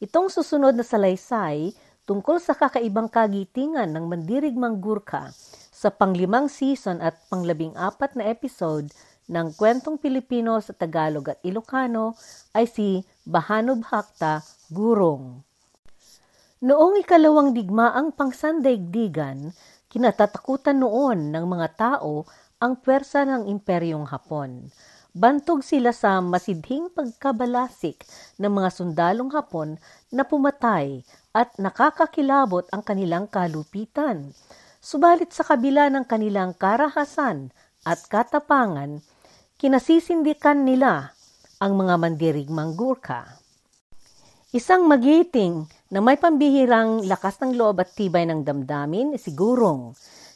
Itong susunod na salaysay tungkol sa kakaibang kagitingan ng mandirigmang Gurkha sa panglimang season at panglabing apat na episode ng Kwentong Pilipino sa Tagalog at Ilocano ay si Bahano Bhakta Gurong. Noong ikalawang digmaang pangsandaigdigan, kinatatakutan noon ng mga tao ang pwersa ng Imperyong Hapon. Bantog sila sa masidhing pagkabalasik ng mga sundalong Hapon na pumatay at nakakakilabot ang kanilang kalupitan. Subalit sa kabila ng kanilang karahasan at katapangan, kinasisindikan nila ang mga mandirigmang Gurkha. Isang magiting na may pambihirang lakas ng loob at tibay ng damdamin si Gurong.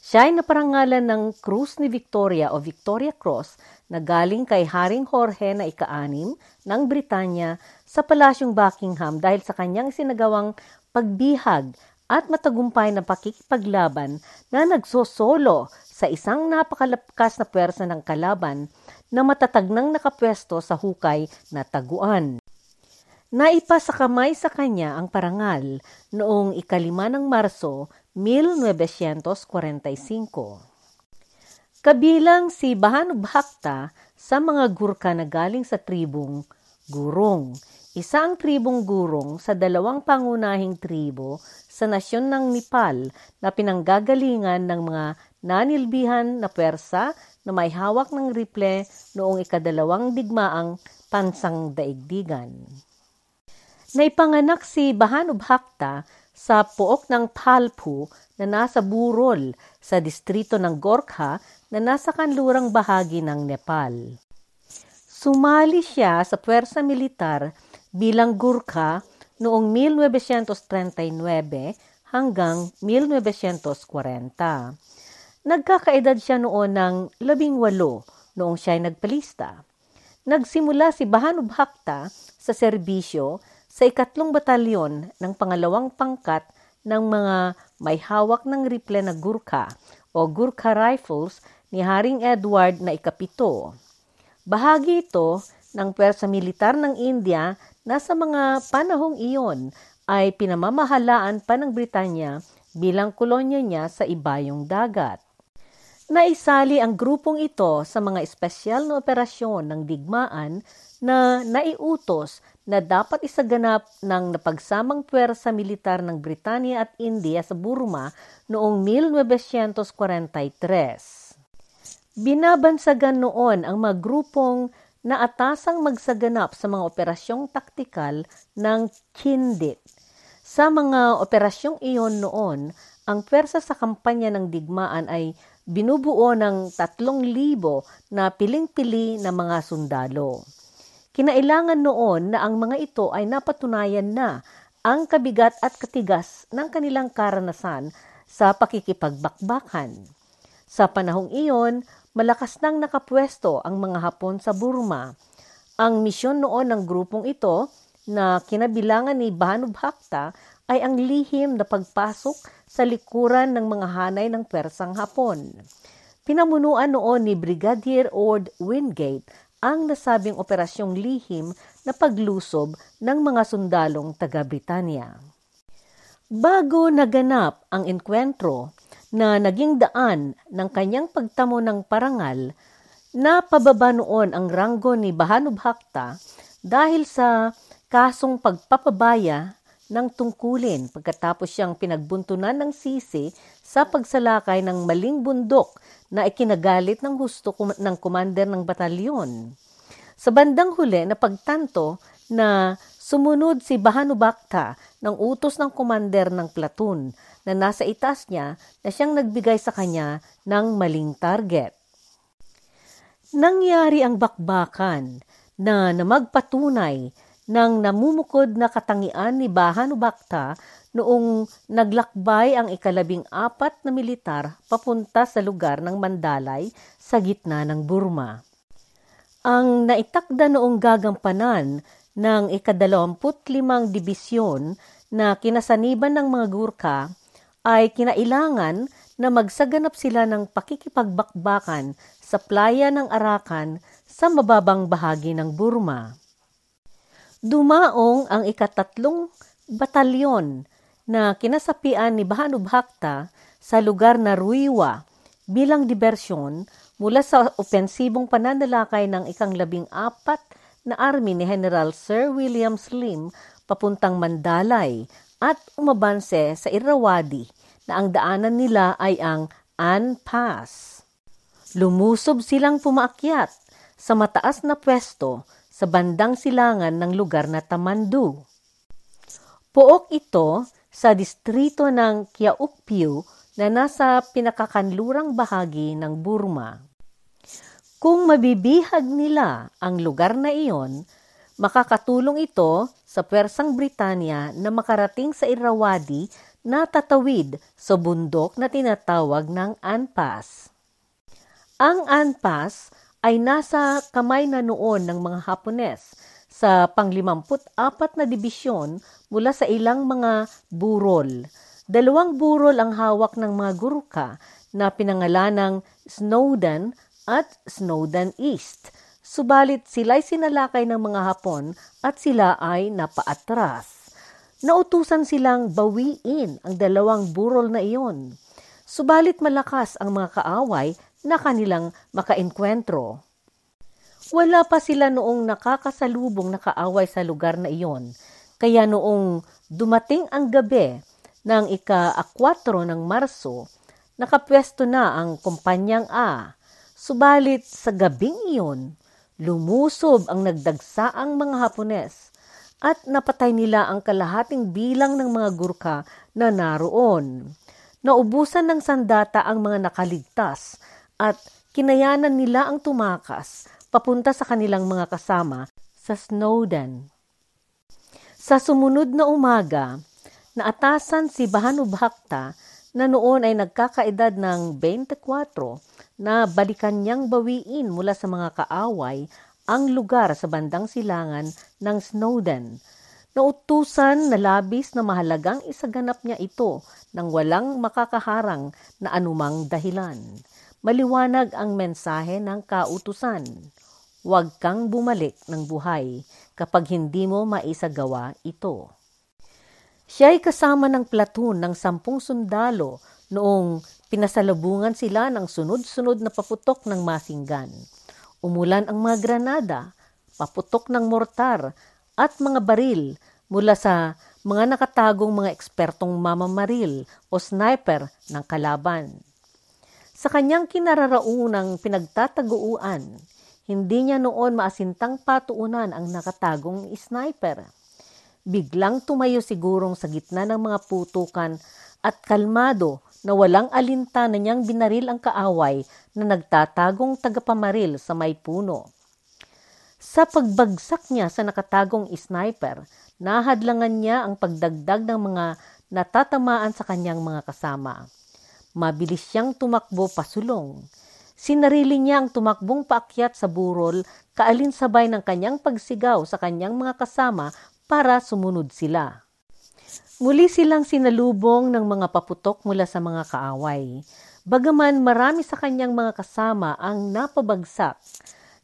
Siya ay naparangalan ng Cruz ni Victoria o Victoria Cross na galing kay Haring Jorge na ika-anim ng Britanya sa Palasyong Buckingham dahil sa kanyang sinagawang pagbihag at matagumpay na pakikipaglaban na nagsosolo sa isang napakalakas na pwersa ng kalaban na matatag nang nakapwesto sa hukay na taguan. Naipa sa kamay sa kanya ang parangal noong ikalima ng Marso 1945. Kabilang si Bahano Bhakta sa mga Gurkha na galing sa tribong Gurong. Isa ang tribong Gurong sa dalawang pangunahing tribo sa nasyon ng Nepal na pinanggagalingan ng mga nanilbihan na pwersa na may hawak ng riple noong ikadalawang digmaang pansang daigdigan. Naipanganak si Bahano Bhakta sa pook ng Palpu na nasa Burol sa distrito ng Gorkha na nasa kanlurang bahagi ng Nepal. Sumali siya sa puwersa militar bilang Gurkha noong 1939 hanggang 1940. Nagkakaedad siya noon ng labing walo noong siya ay nagpalista. Nagsimula si Bahanu Bhakta sa serbisyo sa ikatlong batalyon ng pangalawang pangkat ng mga may hawak ng riple na Gurkha o Gurkha Rifles ni Haring Edward na ikapito. Bahagi ito ng pwersa militar ng India na sa mga panahong iyon ay pinamamahalaan pa ng Britanya bilang kolonya niya sa ibayong dagat. Naisali ang grupong ito sa mga espesyal na operasyon ng digmaan na naiutos na dapat isaganap ng napagsamang pwersa militar ng Britanya at India sa Burma noong 1943. Binabansagan noon ang mga grupong naatasang magsaganap sa mga operasyong taktikal ng Kindit. Sa mga operasyong iyon noon, ang pwersa sa kampanya ng digmaan ay binubuo ng 3,000 na piling-pili na mga sundalo. Kinailangan noon na ang mga ito ay napatunayan na ang kabigat at katigas ng kanilang karanasan sa pakikipagbakbakan. Sa panahong iyon, malakas nang nakapwesto ang mga Hapon sa Burma. Ang misyon noon ng grupong ito na kinabilangan ni Bhanu Bhakta ay ang lihim na pagpasok sa likuran ng mga hanay ng Persang Hapon. Pinamunuan noon ni Brigadier Ord Wingate ang nasabing operasyong lihim na paglusob ng mga sundalong taga-Britanya. Bago naganap ang enkwentro, na naging daan ng kanyang pagtamo ng parangal na pababa noon ang ranggo ni Bahanu Bhakta dahil sa kasong pagpapabaya ng tungkulin pagkatapos siyang pinagbuntunan ng sisi sa pagsalakay ng maling bundok na ikinagalit ng husto ng commander ng batalyon. Sa bandang huli na pagtanto na sumunod si Bahanu Bhakta ng utos ng commander ng platoon na nasa itas niya na siyang nagbigay sa kanya ng maling target. Nangyari ang bakbakan na namagpatunay ng namumukod na katangian ni Bahanu Bakta noong naglakbay ang ikalabing apat na militar papunta sa lugar ng Mandalay sa gitna ng Burma. Ang naitakda noong gagampanan ng ikadalawamput limang dibisyon na kinasaniban ng mga Gurkha ay kinailangan na magsaganap sila ng pakikipagbakbakan sa playa ng Arakan sa mababang bahagi ng Burma. Dumaong ang ikatatlong batalyon na kinasapian ni Bahanubhakta sa lugar na Ruiwa bilang diversyon mula sa opensibong pananalakay ng ikang labing apat na army ni General Sir William Slim papuntang Mandalay at umabanse sa Irrawaddy na ang daanan nila ay ang An Pass. Lumusob silang pumaakyat sa mataas na pwesto sa bandang silangan ng lugar na Tamandu. Pook ito sa distrito ng Kiaukpiu na nasa pinakakanlurang bahagi ng Burma. Kung mabibihag nila ang lugar na iyon, makakatulong ito sa pwersang Britanya na makarating sa Irrawaddy na tatawid sa bundok na tinatawag ng Anpas. Ang Anpas ay nasa kamay na noon ng mga Hapones sa panglimamput-apat na dibisyon mula sa ilang mga burol. Dalawang burol ang hawak ng mga Gurkha na pinangalanang Snowden at Snowden East. Subalit sila'y sinalakay ng mga Hapon at sila ay napaatras. Nautusan silang bawiin ang dalawang burol na iyon. Subalit malakas ang mga kaaway na kanilang makaenkwentro. Wala pa sila noong nakakasalubong na kaaway sa lugar na iyon, kaya noong dumating ang gabi ng ika-4 ng Marso, nakapwesto na ang kumpanyang A. Subalit sa gabing iyon, lumusob ang nagdagsaang mga Hapones at napatay nila ang kalahating bilang ng mga Gurkha na naroon. Naubusan ng sandata ang mga nakaligtas at kinayanan nila ang tumakas papunta sa kanilang mga kasama sa Snowden. Sa sumunod na umaga, naatasan si Bahanubhakta na noon ay nagkakaedad ng 24 na balikan niyang bawiin mula sa mga kaaway ang lugar sa bandang silangan ng Snowden. Nautusan na labis na mahalagang isaganap niya ito nang walang makakaharang na anumang dahilan. Maliwanag ang mensahe ng kautusan. Huwag kang bumalik ng buhay kapag hindi mo maisagawa ito. Siya ay kasama ng platoon ng sampung sundalo noong pinasalubungan sila ng sunod-sunod na paputok ng masinggan. Umulan ang mga granada, paputok ng mortar at mga baril mula sa mga nakatagong mga ekspertong mamamaril o sniper ng kalaban. Sa kanyang kinararaunang pinagtataguan, hindi niya noon maasintang patuunan ang nakatagong sniper. Biglang tumayo sigurong sa gitna ng mga putukan at kalmado na walang alinta na niyang binaril ang kaaway na nagtatagong tagapamaril sa may puno. Sa pagbagsak niya sa nakatagong sniper, nahadlangan niya ang pagdagdag ng mga natatamaan sa kanyang mga kasama. Mabilis siyang tumakbo pasulong. Sinarili niya ang tumakbong paakyat sa burol kaalinsabay ng kanyang pagsigaw sa kanyang mga kasama para sumunod sila. Muli silang sinalubong ng mga paputok mula sa mga kaaway. Bagaman marami sa kanyang mga kasama ang napabagsak,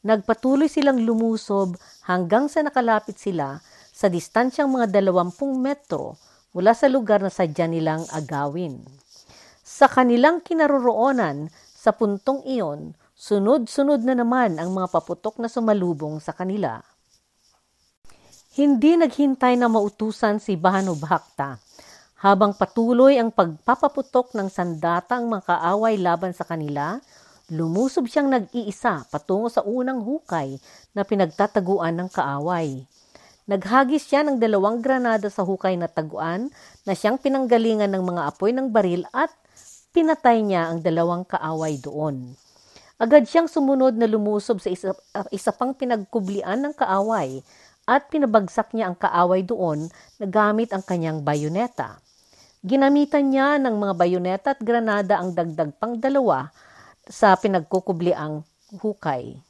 nagpatuloy silang lumusob hanggang sa nakalapit sila sa distansyang mga dalawampung metro mula sa lugar na sadya nilang agawin. Sa kanilang kinaroroonan sa puntong iyon, sunod-sunod na naman ang mga paputok na sumalubong sa kanila. Hindi naghintay na mautusan si Bahano Bhakta habang patuloy ang pagpapaputok ng sandata ang mga kaaway laban sa kanila, lumusob siyang nag-iisa patungo sa unang hukay na pinagtataguan ng kaaway. Naghagis siya ng dalawang granada sa hukay na taguan na siyang pinanggalingan ng mga apoy ng baril at pinatay niya ang dalawang kaaway doon. Agad siyang sumunod na lumusob sa isa, isa pang pinagkublian ng kaaway at pinabagsak niya ang kaaway doon na gamit ang kanyang bayoneta. Ginamitan niya ng mga bayoneta at granada ang dagdag pang dalawa sa pinagkukubliang hukay.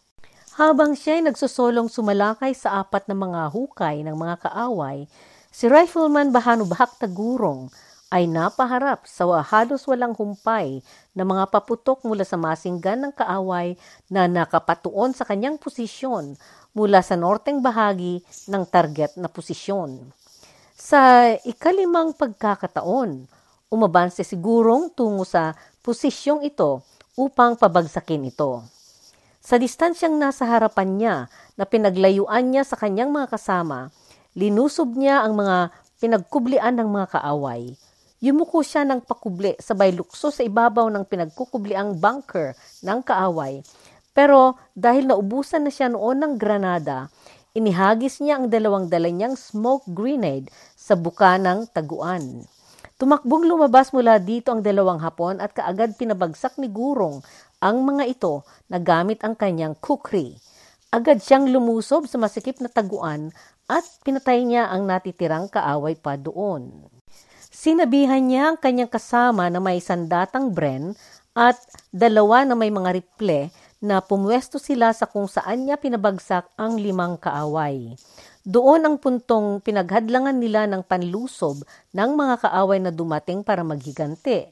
Habang siya ay nagsusolong sumalakay sa apat na mga hukay ng mga kaaway, si Rifleman Bahanu Bahak Tagurong ay napaharap sa halos walang humpay na mga paputok mula sa masinggan ng kaaway na nakapatuon sa kanyang posisyon mula sa norteng bahagi ng target na posisyon. Sa ikalimang pagkakataon, umabanse sigurong tungo sa posisyong ito upang pabagsakin ito. Sa distansyang nasa harapan niya na pinaglayuan niya sa kanyang mga kasama, linusob niya ang mga pinagkublian ng mga kaaway. Yumuko siya ng pakubli sabay lukso sa ibabaw ng pinagkukubliang bunker ng kaaway. Pero dahil naubusan na siya noon ng granada, Inihagis niya ang dalawang dala niyang smoke grenade sa buka ng taguan. Tumakbong lumabas mula dito ang dalawang hapon at kaagad pinabagsak ni Gurong ang mga ito na gamit ang kanyang kukri. Agad siyang lumusob sa masikip na taguan at pinatay niya ang natitirang kaaway pa doon. Sinabihan niya ang kanyang kasama na may sandatang bren at dalawa na may mga riple na pumwesto sila sa kung saan niya pinabagsak ang limang kaaway. Doon ang puntong pinaghadlangan nila ng panlusob ng mga kaaway na dumating para maghigante.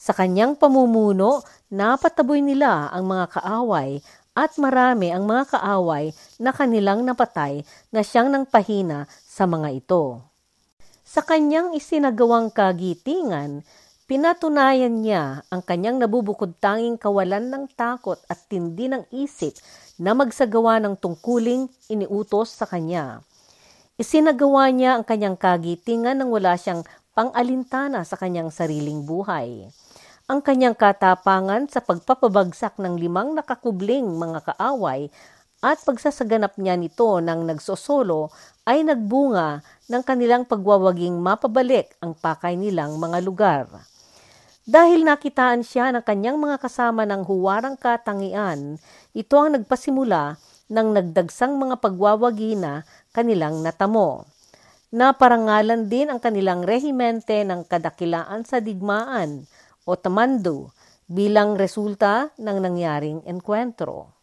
Sa kanyang pamumuno, napataboy nila ang mga kaaway at marami ang mga kaaway na kanilang napatay na siyang nang pahina sa mga ito. Sa kanyang isinagawang kagitingan, Pinatunayan niya ang kanyang nabubukod tanging kawalan ng takot at tindi ng isip na magsagawa ng tungkuling iniutos sa kanya. Isinagawa niya ang kanyang kagitingan nang wala siyang pang-alintana sa kanyang sariling buhay. Ang kanyang katapangan sa pagpapabagsak ng limang nakakubling mga kaaway at pagsasaganap niya nito ng nagsosolo ay nagbunga ng kanilang pagwawaging mapabalik ang pakay nilang mga lugar. Dahil nakitaan siya ng kanyang mga kasama ng huwarang katangian, ito ang nagpasimula ng nagdagsang mga pagwawagi na kanilang natamo. Naparangalan din ang kanilang rehimente ng kadakilaan sa digmaan o tamando bilang resulta ng nangyaring enkwentro.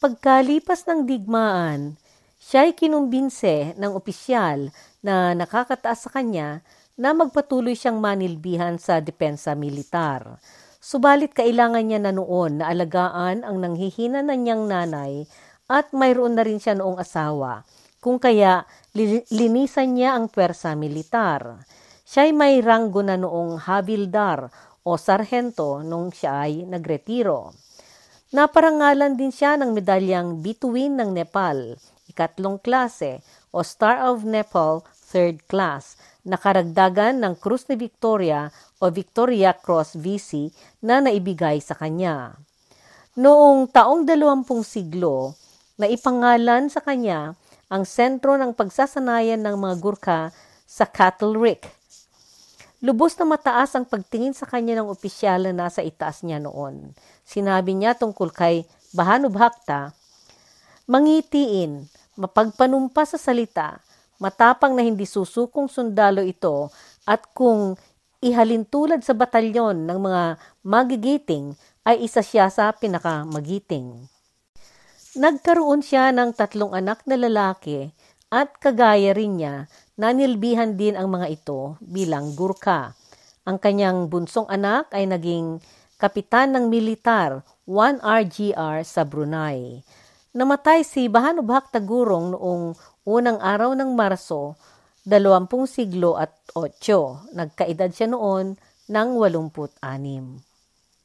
Pagkalipas ng digmaan, siya ay kinumbinse ng opisyal na nakakataas sa kanya na magpatuloy siyang manilbihan sa depensa militar. Subalit kailangan niya na noon na alagaan ang nanghihina na niyang nanay at mayroon na rin siya noong asawa, kung kaya linisan niya ang pwersa militar. Siya ay may ranggo na noong habildar o sarhento nung siya ay nagretiro. Naparangalan din siya ng medalyang Bituin ng Nepal, ikatlong klase, o Star of Nepal, third class, nakaragdagan ng Cruz ni Victoria o Victoria Cross VC na naibigay sa kanya. Noong taong dalawampung siglo, na ipangalan sa kanya ang sentro ng pagsasanayan ng mga Gurkha sa Cattle Rick. Lubos na mataas ang pagtingin sa kanya ng opisyal na nasa itaas niya noon. Sinabi niya tungkol kay Bahanub Hakta, Mangitiin, mapagpanumpa sa salita, Matapang na hindi susukong sundalo ito at kung ihalintulad sa batalyon ng mga magigiting ay isa siya sa pinakamagiting. Nagkaroon siya ng tatlong anak na lalaki at kagaya rin niya, nanilbihan din ang mga ito bilang gurka. Ang kanyang bunsong anak ay naging kapitan ng militar 1 RGR sa Brunei. Namatay si Bahanubhak Tagurong noong unang araw ng Marso, 20 siglo at 8. Nagkaedad siya noon ng 86.